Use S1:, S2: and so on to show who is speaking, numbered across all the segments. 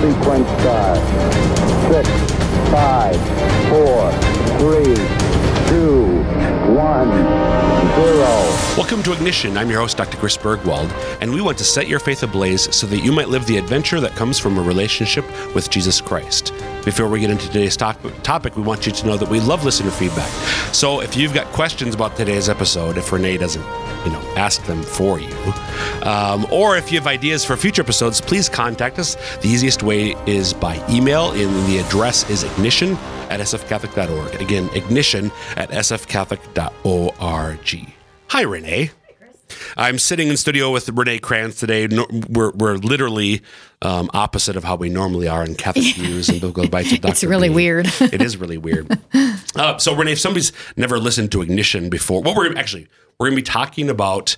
S1: sequence start. Six, five, four, three, two, one, zero.
S2: Welcome to Ignition. I'm your host, Dr. Chris Burgwald, and we want to set your faith ablaze so that you might live the adventure that comes from a relationship with Jesus Christ. Before we get into today's top- topic, we want you to know that we love listener feedback. So if you've got questions about today's episode, if Renee doesn't, you know, ask them for you, um, or if you have ideas for future episodes, please contact us. The easiest way is by email, and the address is ignition at sfcatholic.org. Again, ignition at sfcatholic.org. Hi, Renee. I'm sitting in studio with Renee Kranz today. No, we're, we're literally um, opposite of how we normally are in Catholic views and biblical advice. with
S3: It's really
S2: B.
S3: weird.
S2: it is really weird. Uh, so, Renee, if somebody's never listened to Ignition before, well, we're actually we're going to be talking about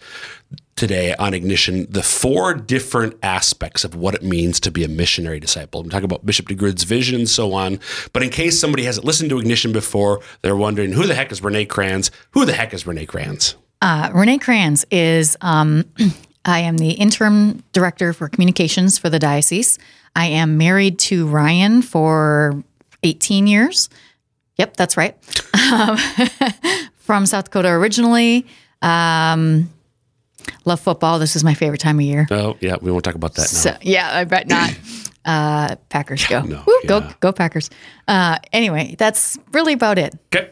S2: today on Ignition the four different aspects of what it means to be a missionary disciple. I'm talking about Bishop DeGrood's vision and so on. But in case somebody hasn't listened to Ignition before, they're wondering who the heck is Renee Kranz? Who the heck is Renee Kranz?
S3: Uh, Renee Kranz is, um, I am the interim director for communications for the diocese. I am married to Ryan for 18 years. Yep, that's right. Um, from South Dakota originally. Um, love football. This is my favorite time of year.
S2: Oh, yeah, we won't talk about that now.
S3: So, yeah, I bet not. Uh, Packers go.
S2: no,
S3: Woo, Go,
S2: yeah.
S3: go Packers. Uh, anyway, that's really about it.
S2: Okay.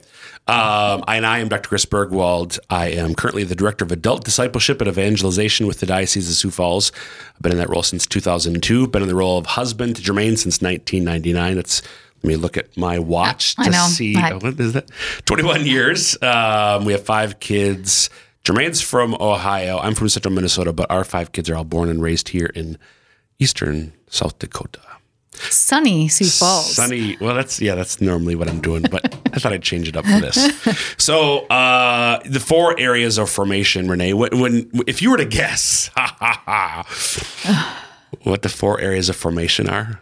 S2: Um, and I am Dr. Chris Burgwald. I am currently the Director of Adult Discipleship and Evangelization with the Diocese of Sioux Falls. I've been in that role since 2002. Been in the role of husband to Jermaine since 1999. It's let me look at my watch to see oh, what is that? 21 years. Um, we have five kids. Jermaine's from Ohio. I'm from Central Minnesota, but our five kids are all born and raised here in Eastern South Dakota.
S3: Sunny Sioux Falls.
S2: Sunny. Well, that's yeah, that's normally what I'm doing, but I thought I'd change it up for this. So, uh, the four areas of formation, Renee. When, when if you were to guess, what the four areas of formation are,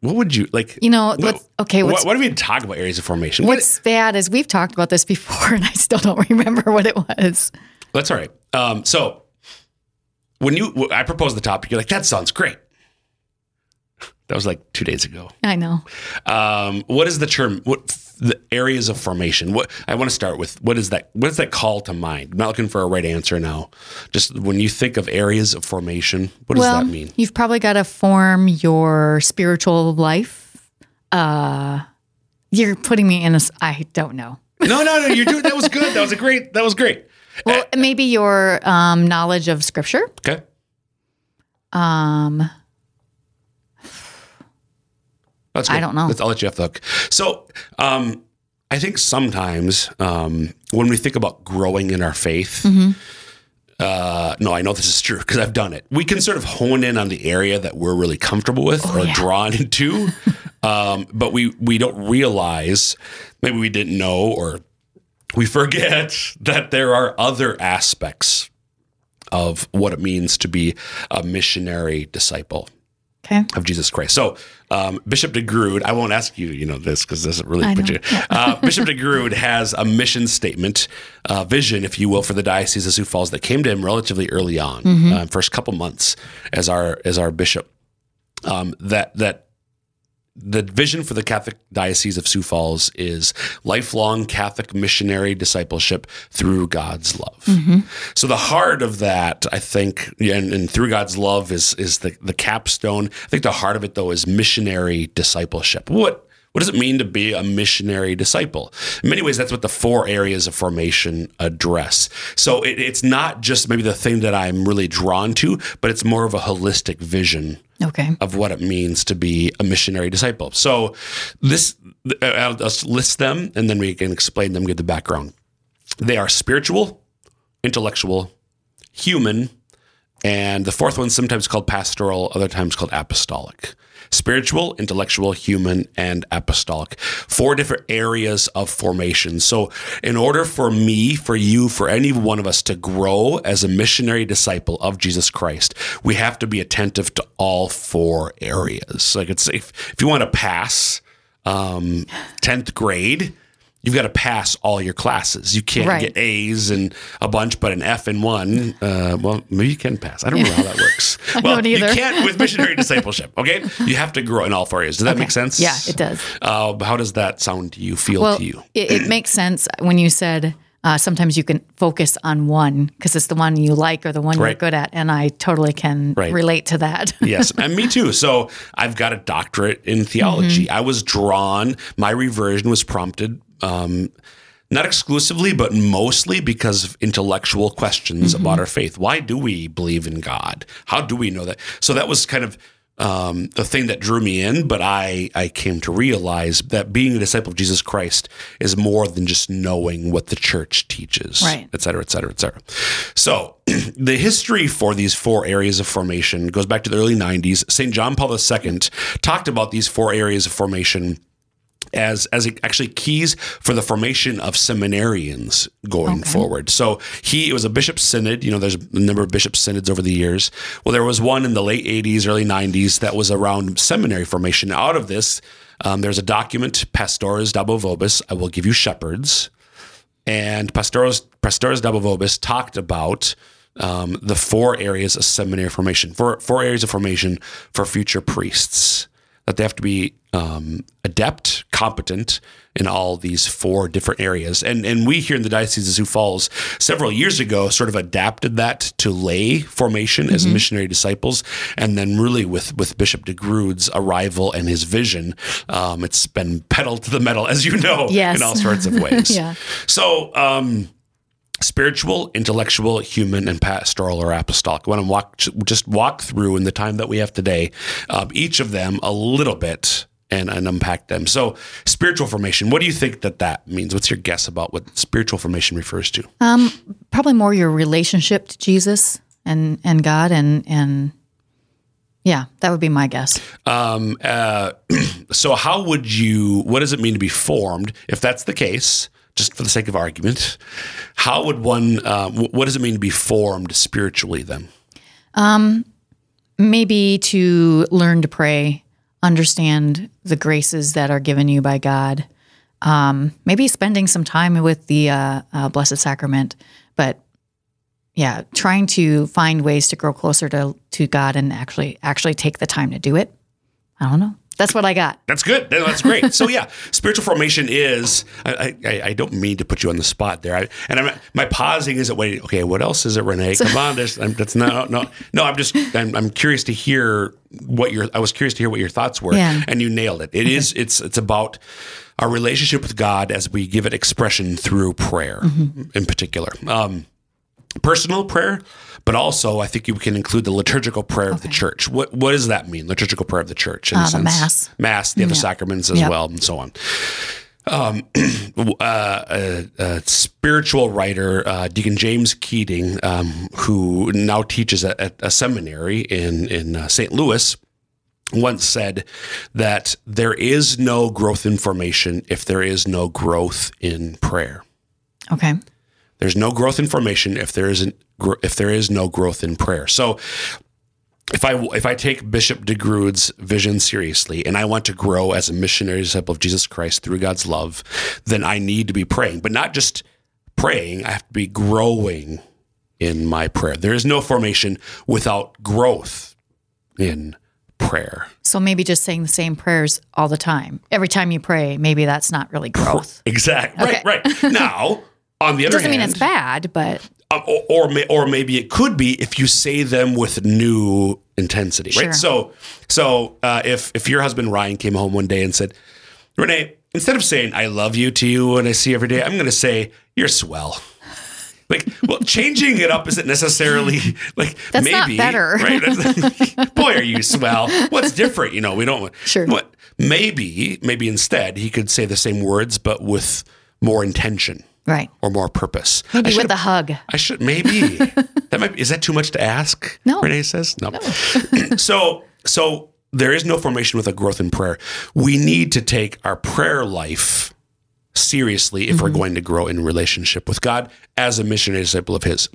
S2: what would you like?
S3: You know,
S2: what,
S3: what's- okay,
S2: What,
S3: what's-
S2: what do we talk about areas of formation? What-
S3: What's bad is we've talked about this before, and I still don't remember what it was.
S2: that's all right. Um, so, when you I proposed the topic, you're like, that sounds great. That was like two days ago.
S3: I know.
S2: Um, what is the term? What the areas of formation? What I want to start with. What is that? What does that call to mind? I'm not looking for a right answer now. Just when you think of areas of formation, what does
S3: well,
S2: that mean?
S3: you've probably got to form your spiritual life. Uh, you're putting me in a. I don't know.
S2: No, no, no. You're doing. That was good. That was a great. That was great.
S3: Well, maybe your um, knowledge of scripture.
S2: Okay.
S3: Um,
S2: That's
S3: I don't know.
S2: That's, I'll let you off the hook. So, um, I think sometimes um, when we think about growing in our faith,
S3: Mm-hmm.
S2: uh, no, I know this is true because I've done it. We can sort of hone in on the area that we're really comfortable with or
S3: Oh, yeah.
S2: drawn into, um, but we we don't realize maybe we didn't know or we forget that there are other aspects of what it means to be a missionary disciple
S3: okay.
S2: of Jesus Christ. So, um, Bishop DeGrood, I won't ask you, you know, this because this doesn't really
S3: I
S2: put
S3: know.
S2: you. Uh, Bishop DeGrood has a mission statement, uh, vision, if you will, for the Diocese of Sioux Falls that came to him relatively early on,
S3: Mm-hmm.
S2: uh, first couple months as our as our bishop. Um, that that the vision for the Catholic Diocese of Sioux Falls is lifelong Catholic missionary discipleship through God's love. Mm-hmm. So the heart of that, I think, and, and through God's love is is the the capstone. I think the heart of it though is missionary discipleship. What what does it mean to be a missionary disciple? In many ways, that's what the four areas of formation address. So it, it's not just maybe the thing that I'm really drawn to, but it's more of a holistic vision
S3: Okay.
S2: of what it means to be a missionary disciple. So this I'll just list them and then we can explain them, give the background. They are spiritual, intellectual, human, and the fourth one's sometimes called pastoral, other times called apostolic. Spiritual, intellectual, human, and apostolic. Four different areas of formation. So, in order for me, for you, for any one of us to grow as a missionary disciple of Jesus Christ, we have to be attentive to all four areas. Like it's if, if you want to pass um, 10th grade, you've got to pass all your classes. You can't
S3: Right.
S2: get A's and a bunch, but an F and one. Uh, well, maybe you can pass. I don't know how that works. well, you can't with missionary discipleship. Okay, you have to grow in all four areas. Does that make sense?
S3: Yeah, it does.
S2: Uh, how does that sound to you? Feel
S3: Well,
S2: to you?
S3: it, it makes sense when you said uh, sometimes you can focus on one because it's the one you like or the one you're good at, and I totally can
S2: Right.
S3: relate to that.
S2: yes, and me too. So I've got a doctorate in theology.
S3: Mm-hmm.
S2: I was drawn. My reversion was prompted. Um, not exclusively, but mostly because of intellectual questions
S3: Mm-hmm.
S2: about our faith. Why do we believe in God? How do we know that? So that was kind of um, the thing that drew me in. But I, I came to realize that being a disciple of Jesus Christ is more than just knowing what the church teaches,
S3: Right.
S2: et cetera, et cetera, et cetera. So the history for these four areas of formation goes back to the early 90s. St. John Paul II talked about these four areas of formation as as actually keys for the formation of seminarians going forward. So he it was a bishop synod. You know, there's a number of bishop synods over the years. Well, there was one in the late 80s, early 90s that was around seminary formation. Out of this, um, there's a document, Pastores Dabo Vobis. I will give you shepherds and Pastores Pastores Dabo Vobis talked about um, the four areas of seminary formation, four four areas of formation for future priests. That they have to be um, adept, competent in all these four different areas. And and we here in the Diocese of Sioux Falls several years ago sort of adapted that to lay formation as missionary disciples. And then really with with Bishop DeGrood's arrival and his vision, um, it's been pedal to the metal, as you know,
S3: Yes.
S2: in all sorts of ways.
S3: Yeah.
S2: So, um, spiritual, intellectual, human, and pastoral or apostolic. I want to walk just walk through in the time that we have today, um, each of them a little bit and, and unpack them. So, spiritual formation. What do you think that that means? What's your guess about what spiritual formation refers to?
S3: Probably more your relationship to Jesus and and God, and and yeah, that would be my guess.
S2: Um, uh, so, how would you? What does it mean to be formed? If that's the case, just for the sake of argument, how would one? Uh, wh- what does it mean to be formed spiritually? Then,
S3: maybe to learn to pray, understand the graces that are given you by God. Um, maybe spending some time with the uh, uh, Blessed Sacrament, but yeah, trying to find ways to grow closer to to God and actually actually take the time to do it. I don't know. That's what I got.
S2: That's good. That's great. so yeah, spiritual formation is. I, I, I don't mean to put you on the spot there. I, and I'm my pausing isn't waiting. Okay, what else is it, Renee? Come on, there's, I'm, that's no no no. I'm just I'm, I'm curious to hear what your. I was curious to hear what your thoughts were,
S3: Yeah.
S2: and you nailed it. It is. It's it's about our relationship with God as we give it expression through prayer, in particular. Um, personal prayer, but also I think you can include the liturgical prayer of the church. What what does that mean? Liturgical prayer of the church, in a
S3: Uh, the
S2: sense.
S3: Mass.
S2: mass, the other sacraments as
S3: Yep.
S2: well, and so on. Um, uh, a, a spiritual writer, uh, Deacon James Keating, um, who now teaches at, at a seminary in in uh, St. Louis, once said that there is no growth in formation if there is no growth in prayer.
S3: Okay.
S2: There's no growth in formation if there isn't if there is no growth in prayer. So if I if I take Bishop DeGrood's vision seriously and I want to grow as a missionary disciple of Jesus Christ through God's love, then I need to be praying, but not just praying. I have to be growing in my prayer. There is no formation without growth in prayer.
S3: So maybe just saying the same prayers all the time. Every time you pray, maybe that's not really growth.
S2: Exactly.
S3: Okay.
S2: Right. Right. Now, on the other
S3: Doesn't
S2: hand,
S3: mean it's bad, but
S2: Um, or or, may, or maybe it could be if you say them with new intensity,
S3: Sure.
S2: right? So, so uh, if if your husband Ryan came home one day and said, "Renee, instead of saying I love you to you and I see you every day, I'm going to say you're swell." Like, well, changing it up isn't necessarily like
S3: That's not
S2: maybe
S3: better.
S2: right? Boy, are you swell? What's different? You know, we don't.
S3: Sure.
S2: What maybe maybe instead he could say the same words but with more intention
S3: right.
S2: or more purpose. I
S3: Maybe with a hug.
S2: I should maybe that might be, is that too much to ask?
S3: No.
S2: Renee says no. so so there is no formation with a growth in prayer. We need to take our prayer life seriously if we're going to grow in relationship with God as a missionary disciple of His.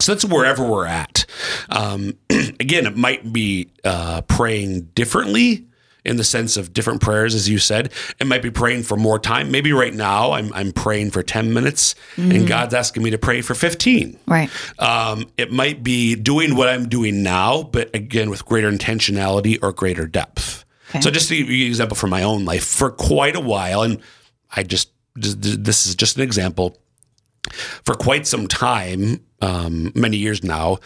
S2: So that's wherever we're at. Um, again, it might be uh, praying differently in the sense of different prayers, as you said. It might be praying for more time. Maybe right now I'm, I'm praying for 10 minutes and God's asking me to pray for 15.
S3: Right.
S2: Um, it might be doing what I'm doing now, but again, with greater intentionality or greater depth.
S3: Okay.
S2: So, just to give you an example from my own life, for quite a while, and I just, this is just an example, for quite some time, um, many years now,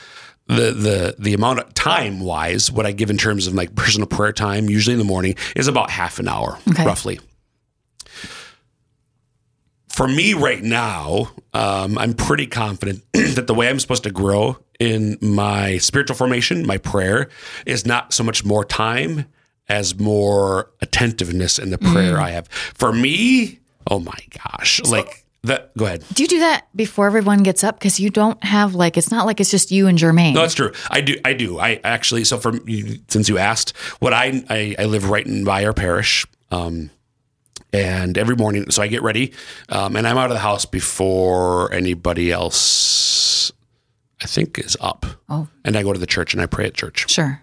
S2: the the the amount of time wise, what I give in terms of like personal prayer time, usually in the morning, is about half an hour,
S3: Okay.
S2: roughly. For me right now, um, I'm pretty confident that the way I'm supposed to grow in my spiritual formation, my prayer, is not so much more time as more attentiveness in the prayer I have. For me, oh my gosh, like that. Go ahead.
S3: Do you do that before everyone gets up? Because you don't have like it's not like it's just you and Jermaine.
S2: No, that's true. I do. I do. I actually. So, for since you asked, what I I, I live right in by our parish, um, and every morning, so I get ready, um, and I'm out of the house before anybody else, I think, is up.
S3: Oh.
S2: and I go to the church and I pray at church.
S3: Sure.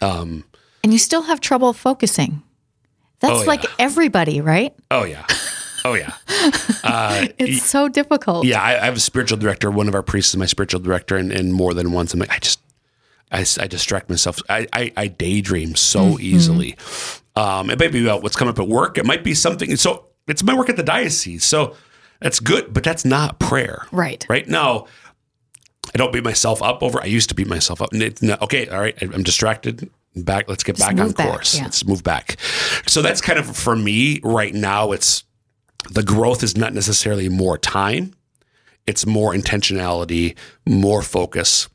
S2: Um,
S3: And you still have trouble focusing. That's
S2: Oh,
S3: like
S2: yeah.
S3: everybody, right?
S2: oh yeah, oh yeah. Uh,
S3: It's so difficult.
S2: yeah, I, I have a spiritual director. One of our priests is my spiritual director, and, and more than once, I'm like, I just, I, I distract myself. I, I, I daydream so
S3: Mm-hmm.
S2: easily. Um, it might be about what's coming up at work. It might be something. So it's my work at the diocese. So that's good, but that's not prayer.
S3: Right.
S2: Right now, I don't beat myself up over. I used to beat myself up. Not- okay, all right, I'm distracted. Back. Let's get back on
S3: back,
S2: course.
S3: yeah.
S2: Let's move back. So that's kind of for me right now. It's the growth is not necessarily more time. It's more intentionality, more focus,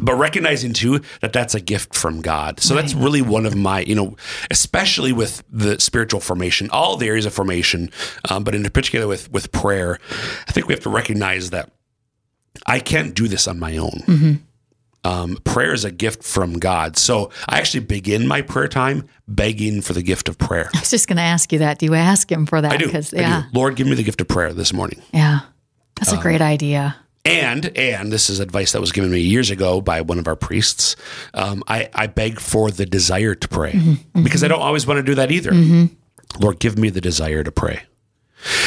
S2: but recognizing too that that's a gift from God. So that's really one of my, you know, especially with the spiritual formation, all the areas of formation, um, but in particular with with prayer, I think we have to recognize that I can't do this on my own. Um, prayer is a gift from God. So I actually begin my prayer time begging for the gift of prayer.
S3: I was just going to ask you that. Do you ask him for that?
S2: I do.
S3: 'Cause-
S2: I do. Lord, give me the gift of prayer this morning.
S3: Yeah. That's
S2: Um,
S3: a great idea.
S2: And and this is advice that was given me years ago by one of our priests. Um, I I beg for the desire to pray because I don't always want to do that either. Lord, give me the desire to pray.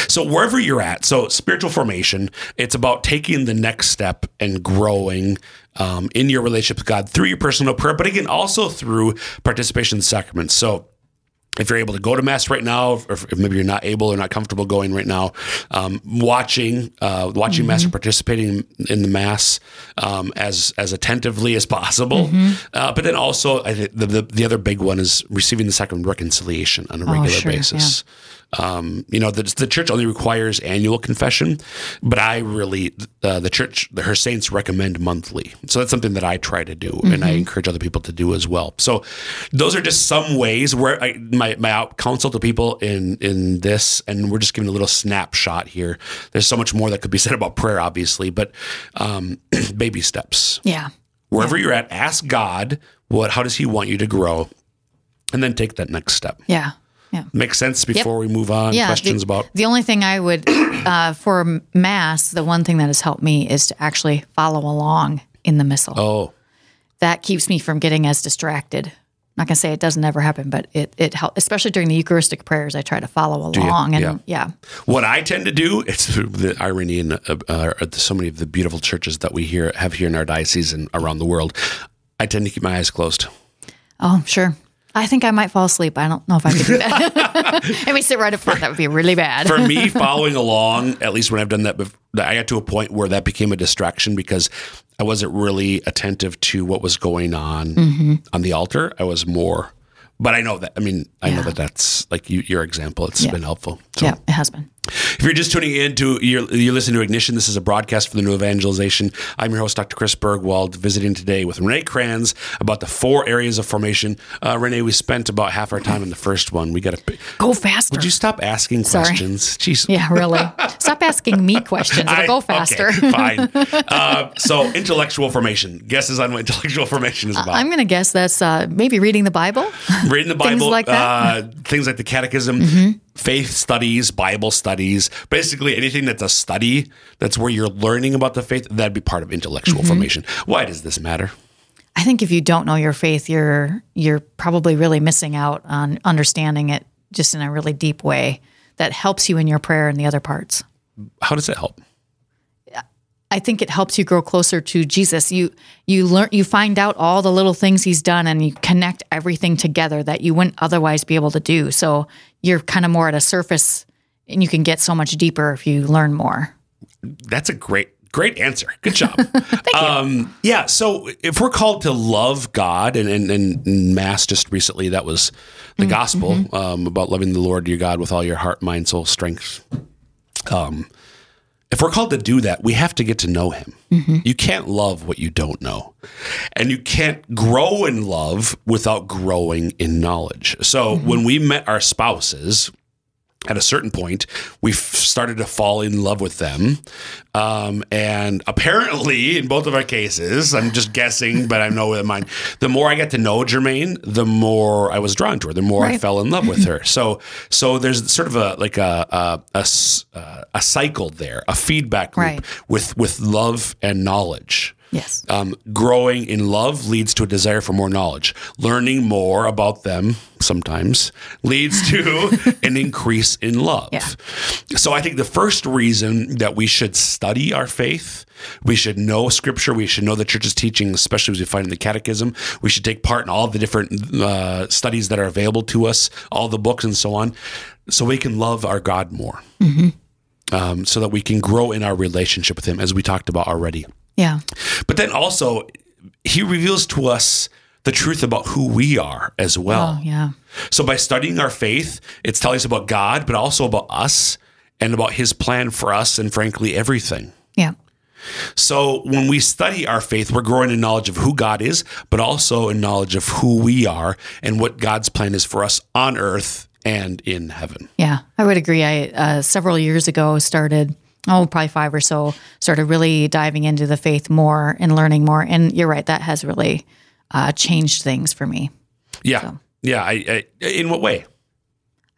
S2: So wherever you're at, so spiritual formation, it's about taking the next step and growing um, in your relationship with God through your personal prayer, but again also through participation in the sacraments. So if you're able to go to mass right now, or if maybe you're not able or not comfortable going right now, um, watching uh, watching mass or participating in the mass um, as as attentively as possible. Uh, but then also, I think the, the the other big one is receiving the sacrament of reconciliation on a regular
S3: sure,
S2: basis. Um, you know, the, the church only requires annual confession, but I really, uh, the church, her saints recommend monthly. So that's something that I try to do and I encourage other people to do as well. So those are just some ways where I, my, my out counsel to people in, in this, and we're just giving a little snapshot here. There's so much more that could be said about prayer, obviously, but, um, baby steps
S3: Yeah.
S2: wherever you're at, ask God what, how does he want you to grow? And then take that next step.
S3: Yeah. Yeah.
S2: Makes sense before we move on.
S3: Yeah.
S2: Questions
S3: the,
S2: about
S3: the only thing I would, uh, for mass, the one thing that has helped me is to actually follow along in the missal.
S2: oh
S3: That keeps me from getting as distracted. I'm not gonna say it doesn't ever happen, but it it helps, especially during the Eucharistic prayers. I try to follow along, and
S2: Yeah.
S3: yeah.
S2: what I tend to do. It's the irony in uh, uh, so many of the beautiful churches that we here have here in our diocese and around the world. I tend to keep my eyes closed.
S3: Oh, sure. I think I might fall asleep. I don't know if I could do that. Let me sit right up front. That would be really bad.
S2: For me, following along, at least when I've done that, bef- I got to a point where that became a distraction because I wasn't really attentive to what was going on
S3: Mm-hmm.
S2: on the altar. I was more, but I know that. I mean, I know that that's like you, your example. It's been helpful. So.
S3: yeah, it has been.
S2: If you're just tuning in to you're, you're listening to Ignition, this is a broadcast for the New Evangelization. I'm your host, Dr. Chris Burgwald, visiting today with Renee Kranz about the four areas of formation. Uh, Renee, we spent about half our time in the first one. We got to.
S3: Go faster.
S2: Would you stop asking
S3: Sorry.
S2: questions? Jeez.
S3: yeah, really. Stop asking me questions. It'll
S2: I-
S3: go faster.
S2: Okay, fine. Uh, so, intellectual formation. Guesses on what intellectual formation is about.
S3: I'm going to guess that's uh, maybe reading the Bible.
S2: reading the
S3: Things
S2: Bible,
S3: like that?
S2: Uh, things like the Catechism, faith studies, Bible studies, basically anything that's a study that's where you're learning about the faith. That'd be part of intellectual mm-hmm. formation. Why does this matter?
S3: I think if you don't know your faith, you're you're probably really missing out on understanding it just in a really deep way that helps you in your prayer and the other parts.
S2: How does it help?
S3: I think it helps you grow closer to Jesus. You you learn you find out all the little things he's done and you connect everything together that you wouldn't otherwise be able to do. So you're kind of more at a surface and you can get so much deeper if you learn more.
S2: That's a great great answer. Good job. Thank you. Um, yeah. So if we're called to love God, and, and, and Mass just recently, that was the mm-hmm. gospel um, about loving the Lord your God with all your heart, mind, soul, strength. Um, if we're called to do that, we have to get to know him. Mm-hmm. You can't love what you don't know. And you can't grow in love without growing in knowledge. So mm-hmm. when we met our spouses, at a certain point, we started to fall in love with them. Um, and apparently, in both of our cases, I'm just guessing, but I know in mine, the more I got to know Jermaine, the more I was drawn to her, the more right. I fell in love with her. So, so there's sort of a like a a, a, a cycle there, a feedback loop right. with with love and knowledge.
S3: Yes.
S2: Um, growing in love leads to a desire for more knowledge. Learning more about them sometimes leads to an increase in love.
S3: Yeah.
S2: So I think the first reason that we should study our faith, we should know scripture, we should know the church's teaching, especially as we find in the catechism. We should take part in all the different uh, studies that are available to us, all the books and so on, so we can love our God more. Mm-hmm. Um, so that we can grow in our relationship with Him, as we talked about already.
S3: Yeah.
S2: But then also, he reveals to us the truth about who we are as well.
S3: Oh, yeah.
S2: So by studying our faith, it's telling us about God, but also about us and about his plan for us and frankly everything.
S3: Yeah.
S2: So when we study our faith, we're growing in knowledge of who God is, but also in knowledge of who we are and what God's plan is for us on earth and in heaven.
S3: Yeah, I would agree. I uh, several years ago started oh, probably five or so, started really diving into the faith more and learning more. And you're right, that has really uh, changed things for me.
S2: Yeah. So. Yeah. I, I, in what way?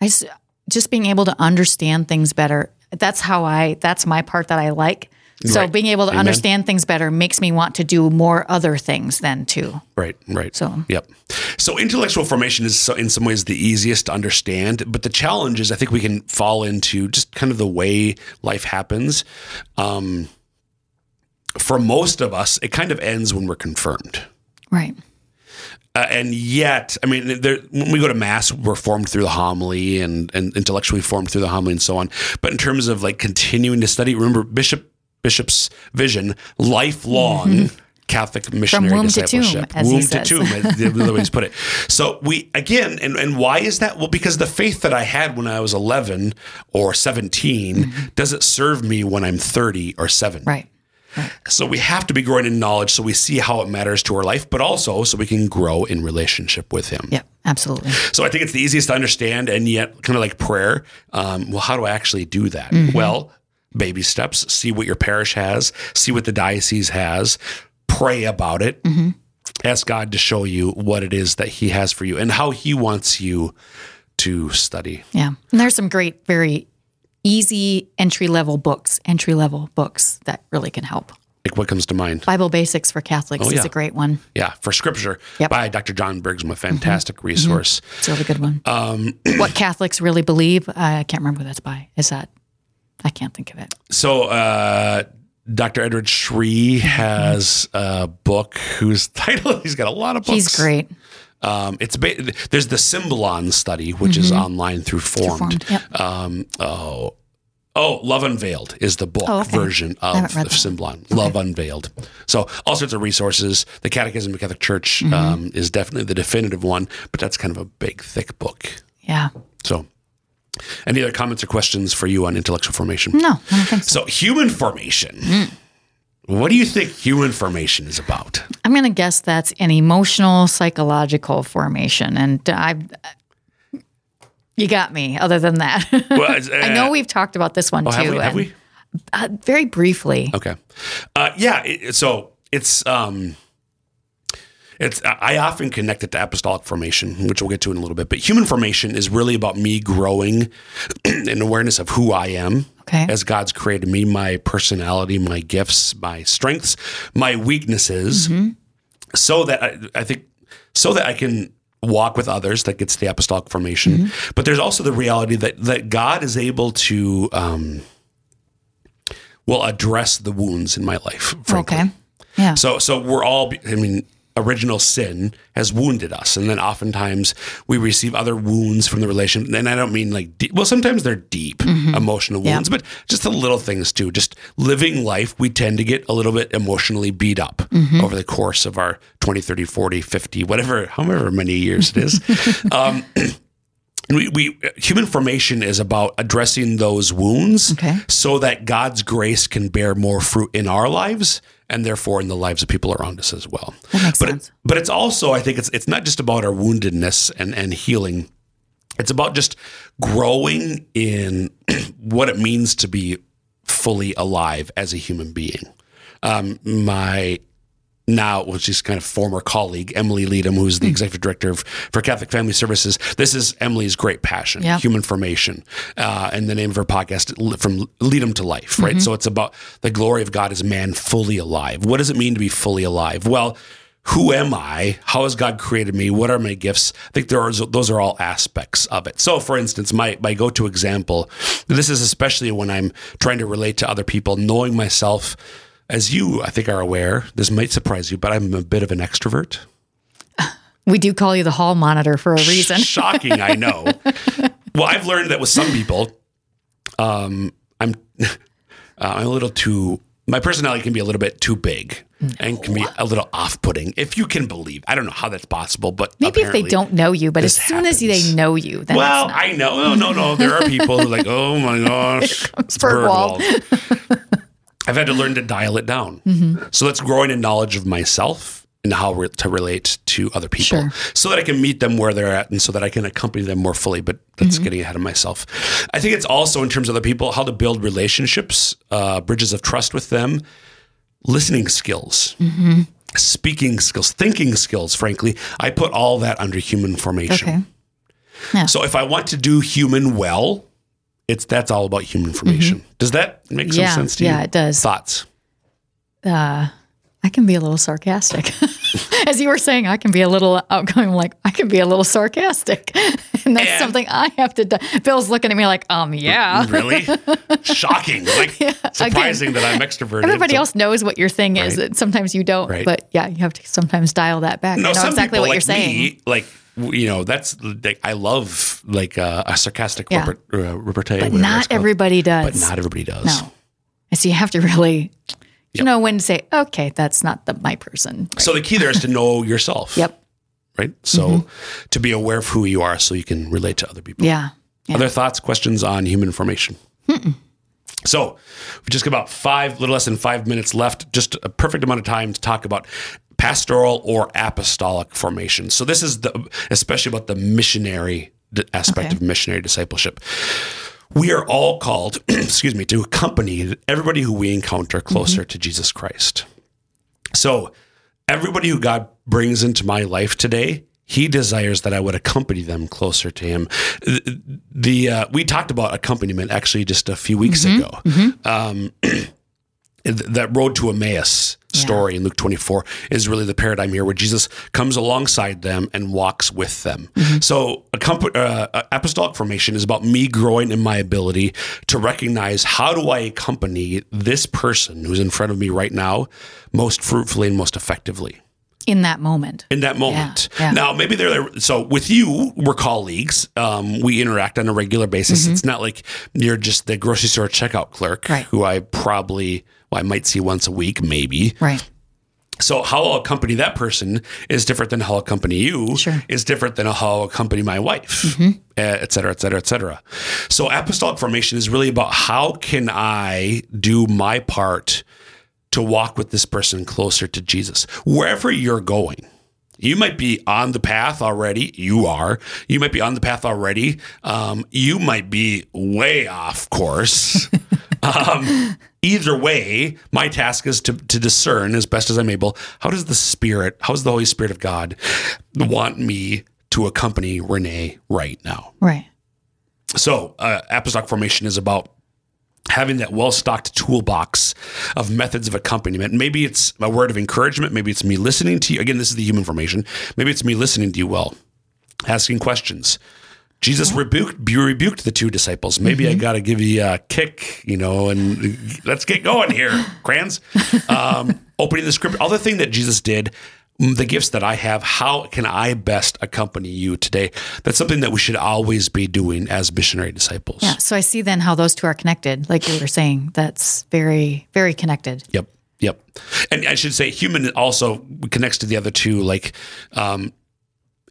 S3: I just, just being able to understand things better. That's how I, that's my part that I like so right. being able to Amen. understand things better makes me want to do more other things then too.
S2: Right, right.
S3: So,
S2: yep. So intellectual formation is so, in some ways the easiest to understand, but the challenge is I think we can fall into just kind of the way life happens. Um, for most of us, it kind of ends when we're confirmed.
S3: Right.
S2: Uh, and yet, I mean, there, when we go to mass, we're formed through the homily and, and intellectually formed through the homily and so on. But in terms of like continuing to study, remember Bishop Bishop's vision, lifelong mm-hmm. Catholic missionary
S3: womb
S2: discipleship.
S3: To tomb,
S2: womb to tomb, the other way he's put it. So we again, and, and why is that? Well, because the faith that I had when I was 11 or 17 mm-hmm. doesn't serve me when I'm 30 or 70.
S3: Right.
S2: Right. So we have to be growing in knowledge so we see how it matters to our life, but also so we can grow in relationship with Him.
S3: Yeah, absolutely.
S2: So I think it's the easiest to understand, and yet kind of like prayer. Um, well, how do I actually do that? Mm-hmm. Well, baby steps, see what your parish has, see what the diocese has, pray about it. Mm-hmm. Ask God to show you what it is that He has for you and how He wants you to study.
S3: Yeah. And there's some great, very easy entry level books, entry level books that really can help.
S2: Like what comes to mind?
S3: Bible Basics for Catholics oh, yeah. is a great one.
S2: Yeah, for Scripture yep. by Dr. John Bergsma, fantastic mm-hmm. resource.
S3: Mm-hmm. It's a really good one. Um, what Catholics really believe, I can't remember who that's by. Is that I can't think of it.
S2: So, uh, Dr. Edward Sri has a book whose title he's got a lot of books.
S3: He's great.
S2: Um, it's ba- there's the Symbolon study, which mm-hmm. is online through Formed. Formed yep. um, oh, oh, Love Unveiled is the book oh, okay. version of, of Symbolon. Love Unveiled. So all sorts of resources. The Catechism of the Catholic Church mm-hmm. um, is definitely the definitive one, but that's kind of a big, thick book.
S3: Yeah.
S2: So any other comments or questions for you on intellectual formation?
S3: No, I don't think
S2: so. So, human formation. Mm. What do you think human formation is about?
S3: I'm going to guess that's an emotional, psychological formation. And I've, you got me. Other than that, well, uh, I know we've talked about this one
S2: oh,
S3: too.
S2: Have we? Have we?
S3: Uh, very briefly.
S2: Okay. Uh, yeah. It, so it's um, it's I often connect it to apostolic formation, which we'll get to in a little bit. But human formation is really about me growing in awareness of who I am
S3: okay.
S2: as God's created me, my personality, my gifts, my strengths, my weaknesses. Mm-hmm. so that I, I think so that I can walk with others that gets the apostolic formation but there's also the reality that that god is able to um will address the wounds in my life frankly.
S3: Okay. Yeah.
S2: so so we're all i mean original sin has wounded us. And then oftentimes we receive other wounds from the relation and i don't mean like deep, well sometimes they're deep emotional
S3: Yeah.
S2: wounds but just the little things too. Just living life we tend to get a little bit emotionally beat up over the course of our 20 30 40 50 whatever however many years it is. Um, we, we human formation is about addressing those wounds
S3: Okay.
S2: so that God's grace can bear more fruit in our lives and therefore in the lives of people around us as well. But
S3: sense.
S2: But it's also I think it's it's not just about our woundedness and and healing. It's about just growing in what it means to be fully alive as a human being. Um, my now, which is kind of former colleague, Emily Leadham, who's the executive director of, for Catholic Family Services. This is Emily's great passion,
S3: Yeah.
S2: human formation. Uh, and the name of her podcast, From Leadham to Life, right?
S3: Mm-hmm.
S2: So it's about the glory of God as man fully alive. What does it mean to be fully alive? Well, who am I? How has God created me? What are my gifts? I think there are, those are all aspects of it. So, for instance, my, my go to example, this is especially when I'm trying to relate to other people, knowing myself as you, I think, are aware, this might surprise you, but I'm a bit of an extrovert.
S3: we do call you the hall monitor for a reason.
S2: Shocking, I know. Well, I've learned that with some people, um, I'm uh, I'm a little too. My personality can be a little bit too big and can be a little off-putting, if you can believe. I don't know how that's possible, but
S3: Maybe if they don't know you, but as soon as they know you, then
S2: Well. I know. No, no, no. There are people who are like, oh my gosh, it's. Burgwald. I've had to learn to dial it down.
S3: Mm-hmm.
S2: So that's growing in knowledge of myself and how re- to relate to other people
S3: Sure.
S2: so that I can meet them where they're at and so that I can accompany them more fully. But that's
S3: Mm-hmm.
S2: getting ahead of myself. I think it's also in terms of other people, how to build relationships, uh, bridges of trust with them, listening skills.
S3: Mm-hmm.
S2: Speaking skills, thinking skills, frankly, I put all that under human formation.
S3: okay.
S2: So if I want to do human well, it's that's all about human formation. Does that make some
S3: Mm-hmm. Yeah,
S2: sense to you?
S3: yeah, it does.
S2: Thoughts?
S3: Uh, I can be a little sarcastic. As you were saying, I can be a little outgoing. Like I can be a little sarcastic, and that's
S2: And-
S3: something I have to. do. Bill's looking at me like, um, yeah.
S2: Really? Shocking. Like surprising that I'm extroverted.
S3: Everybody
S2: So-
S3: else knows what your thing is.
S2: Right.
S3: Sometimes you don't,
S2: Right.
S3: but yeah, you have to sometimes dial that back.
S2: No,
S3: I know exactly what
S2: like
S3: you're saying.
S2: me, like you know, that's like I love like uh, a sarcastic
S3: Yeah.
S2: repart- uh, repartee.
S3: but not everybody does.
S2: But not everybody does.
S3: No. And so you have to really, you know, when to say, okay, that's not the my person.
S2: So the key there is to know yourself.
S3: Yep. Mm-hmm.
S2: Right. So to be aware of who you are, so you can relate to other people.
S3: Yeah. Yeah.
S2: Other thoughts, questions on human formation? So we've just got about five, little less than five minutes left. Just a perfect amount of time to talk about pastoral or apostolic formation. So this is the, especially about the missionary aspect
S3: Okay.
S2: of missionary discipleship. We are all called, excuse me, to accompany everybody who we encounter closer to Jesus Christ. So, everybody who God brings into my life today, He desires that I would accompany them closer to Him. The, the, uh, we talked about accompaniment actually just a few weeks ago. Um, that road to Emmaus story in Luke 24 is really the paradigm here where Jesus comes alongside them and walks with them. So, accomp- uh, apostolic formation is about me growing in my ability to recognize how do I accompany this person who's in front of me right now most fruitfully and most effectively
S3: In that moment.
S2: in that moment.
S3: yeah.
S2: Now, maybe they're there. So with you, we're colleagues. Um, we interact on a regular basis. It's not like you're just the grocery store checkout clerk
S3: Mm-hmm. Right.
S2: who I probably, well, I might see once a week, maybe.
S3: Right.
S2: So how I'll accompany that person is different than how I'll accompany you.
S3: Sure. Mm-hmm.
S2: Is different than how I'll accompany my wife, eh, et cetera, et cetera, et cetera. So apostolic formation is really about how can I do my part to walk with this person closer to Jesus, wherever you're going. You might be on the path already. You are. You might be on the path already. Um, you might be way off course. um, either way, my task is to, to discern as best as I'm able how does the Spirit, how does the Holy Spirit of God want me to accompany Renee right now?
S3: Right.
S2: So, uh, apostolic formation is about having that well stocked toolbox of methods of accompaniment. Maybe it's a word of encouragement. Maybe it's me listening to you. Again, this is the human formation. Maybe it's me listening to you well, asking questions. Jesus rebuked you rebuked the two disciples. Maybe I got to give you a kick, you know, and let's get going here, crayons. Um, opening the script. Other thing that Jesus did, the gifts that I have. How can I best accompany you today? That's something that we should always be doing as missionary disciples.
S3: Yeah. So I see then how those two are connected. Like you were saying, that's very, very connected.
S2: Yep. Yep. And I should say human also connects to the other two, like um,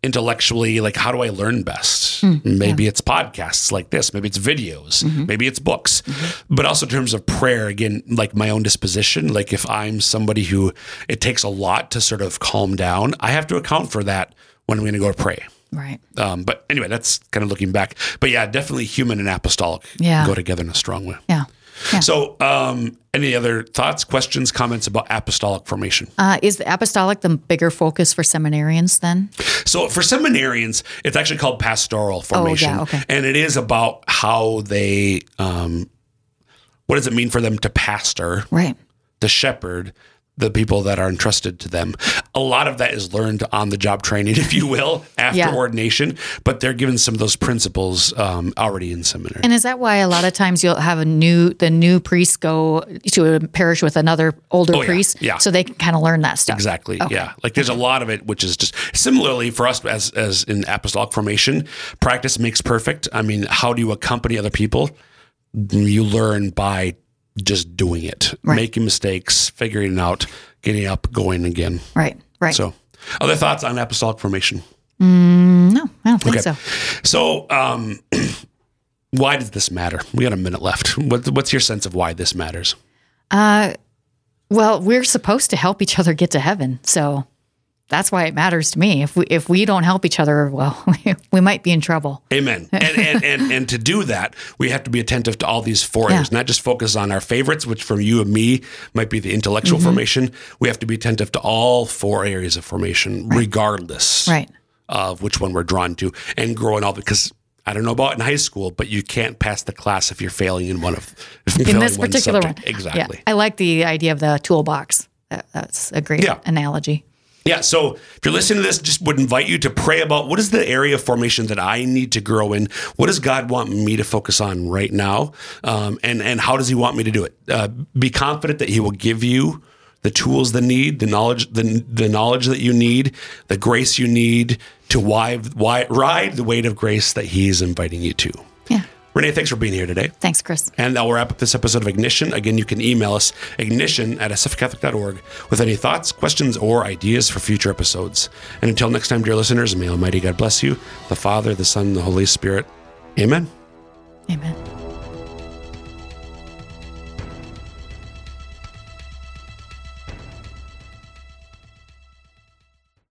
S2: intellectually, like how do I learn best? Hmm, maybe it's podcasts like this, maybe it's videos, mm-hmm. maybe it's books. Mm-hmm. But also in terms of prayer, again, like my own disposition, like if I'm somebody who it takes a lot to sort of calm down, I have to account for that when I'm going to go to pray.
S3: Right.
S2: Um, but anyway, that's kind of looking back. But yeah, definitely human and apostolic
S3: Yeah.
S2: go together in a strong way.
S3: Yeah. Yeah.
S2: So, um, any other thoughts, questions, comments about apostolic formation?
S3: Uh, is the apostolic the bigger focus for seminarians then?
S2: So, for seminarians, it's actually called pastoral formation,
S3: Oh, okay.
S2: and it is about how they, um, what does it mean for them to pastor,
S3: Right.
S2: to shepherd the people that are entrusted to them. A lot of that is learned on the job training, if you will, after
S3: Yeah.
S2: ordination, but they're given some of those principles um, already in seminary.
S3: And is that why a lot of times you'll have a new the new priest go to a parish with another older
S2: Oh, yeah.
S3: priest,
S2: Yeah.
S3: so they can kind of learn that stuff.
S2: Exactly. Yeah. Like there's a lot of it, which is just similarly for us as as in apostolic formation, practice makes perfect. I mean, how do you accompany other people? You learn by just doing it, making mistakes, figuring it out, getting up, going again.
S3: Right. Right.
S2: So, other thoughts on apostolic formation?
S3: no, I don't think
S2: Okay.
S3: so.
S2: So, um, why does this matter? We got a minute left. What, what's your sense of why this matters?
S3: Uh, well, we're supposed to help each other get to heaven, so that's why it matters to me. If we if we don't help each other, well, we, might be in trouble.
S2: Amen. And, and and and to do that, we have to be attentive to all these four areas, not just focus on our favorites, which for you and me might be the intellectual
S3: Mm-hmm.
S2: formation. We have to be attentive to all four areas of formation, regardless
S3: Right.
S2: of which one we're drawn to, and growing all because. I don't know about in high school, but you can't pass the class if you're failing in one of
S3: In this particular one,
S2: Exactly.
S3: Yeah, I like the idea of the toolbox. That, that's a great
S2: Yeah.
S3: analogy.
S2: Yeah. So if you're listening to this, just would invite you to pray about what is the area of formation that I need to grow in. What does God want me to focus on right now, um, and and how does He want me to do it? Uh, be confident that He will give you the tools the need, the knowledge, the, the knowledge that you need, the grace you need to wide, wide, ride the weight of grace that He's inviting you to. Renee, thanks for being here today.
S3: Thanks, Chris.
S2: And that'll wrap up this episode of Ignition. Again, you can email us ignition at sfcatholic.org with any thoughts, questions, or ideas for future episodes. And until next time, dear listeners, may Almighty God bless you, the Father, the Son, and the Holy Spirit. Amen.
S3: Amen.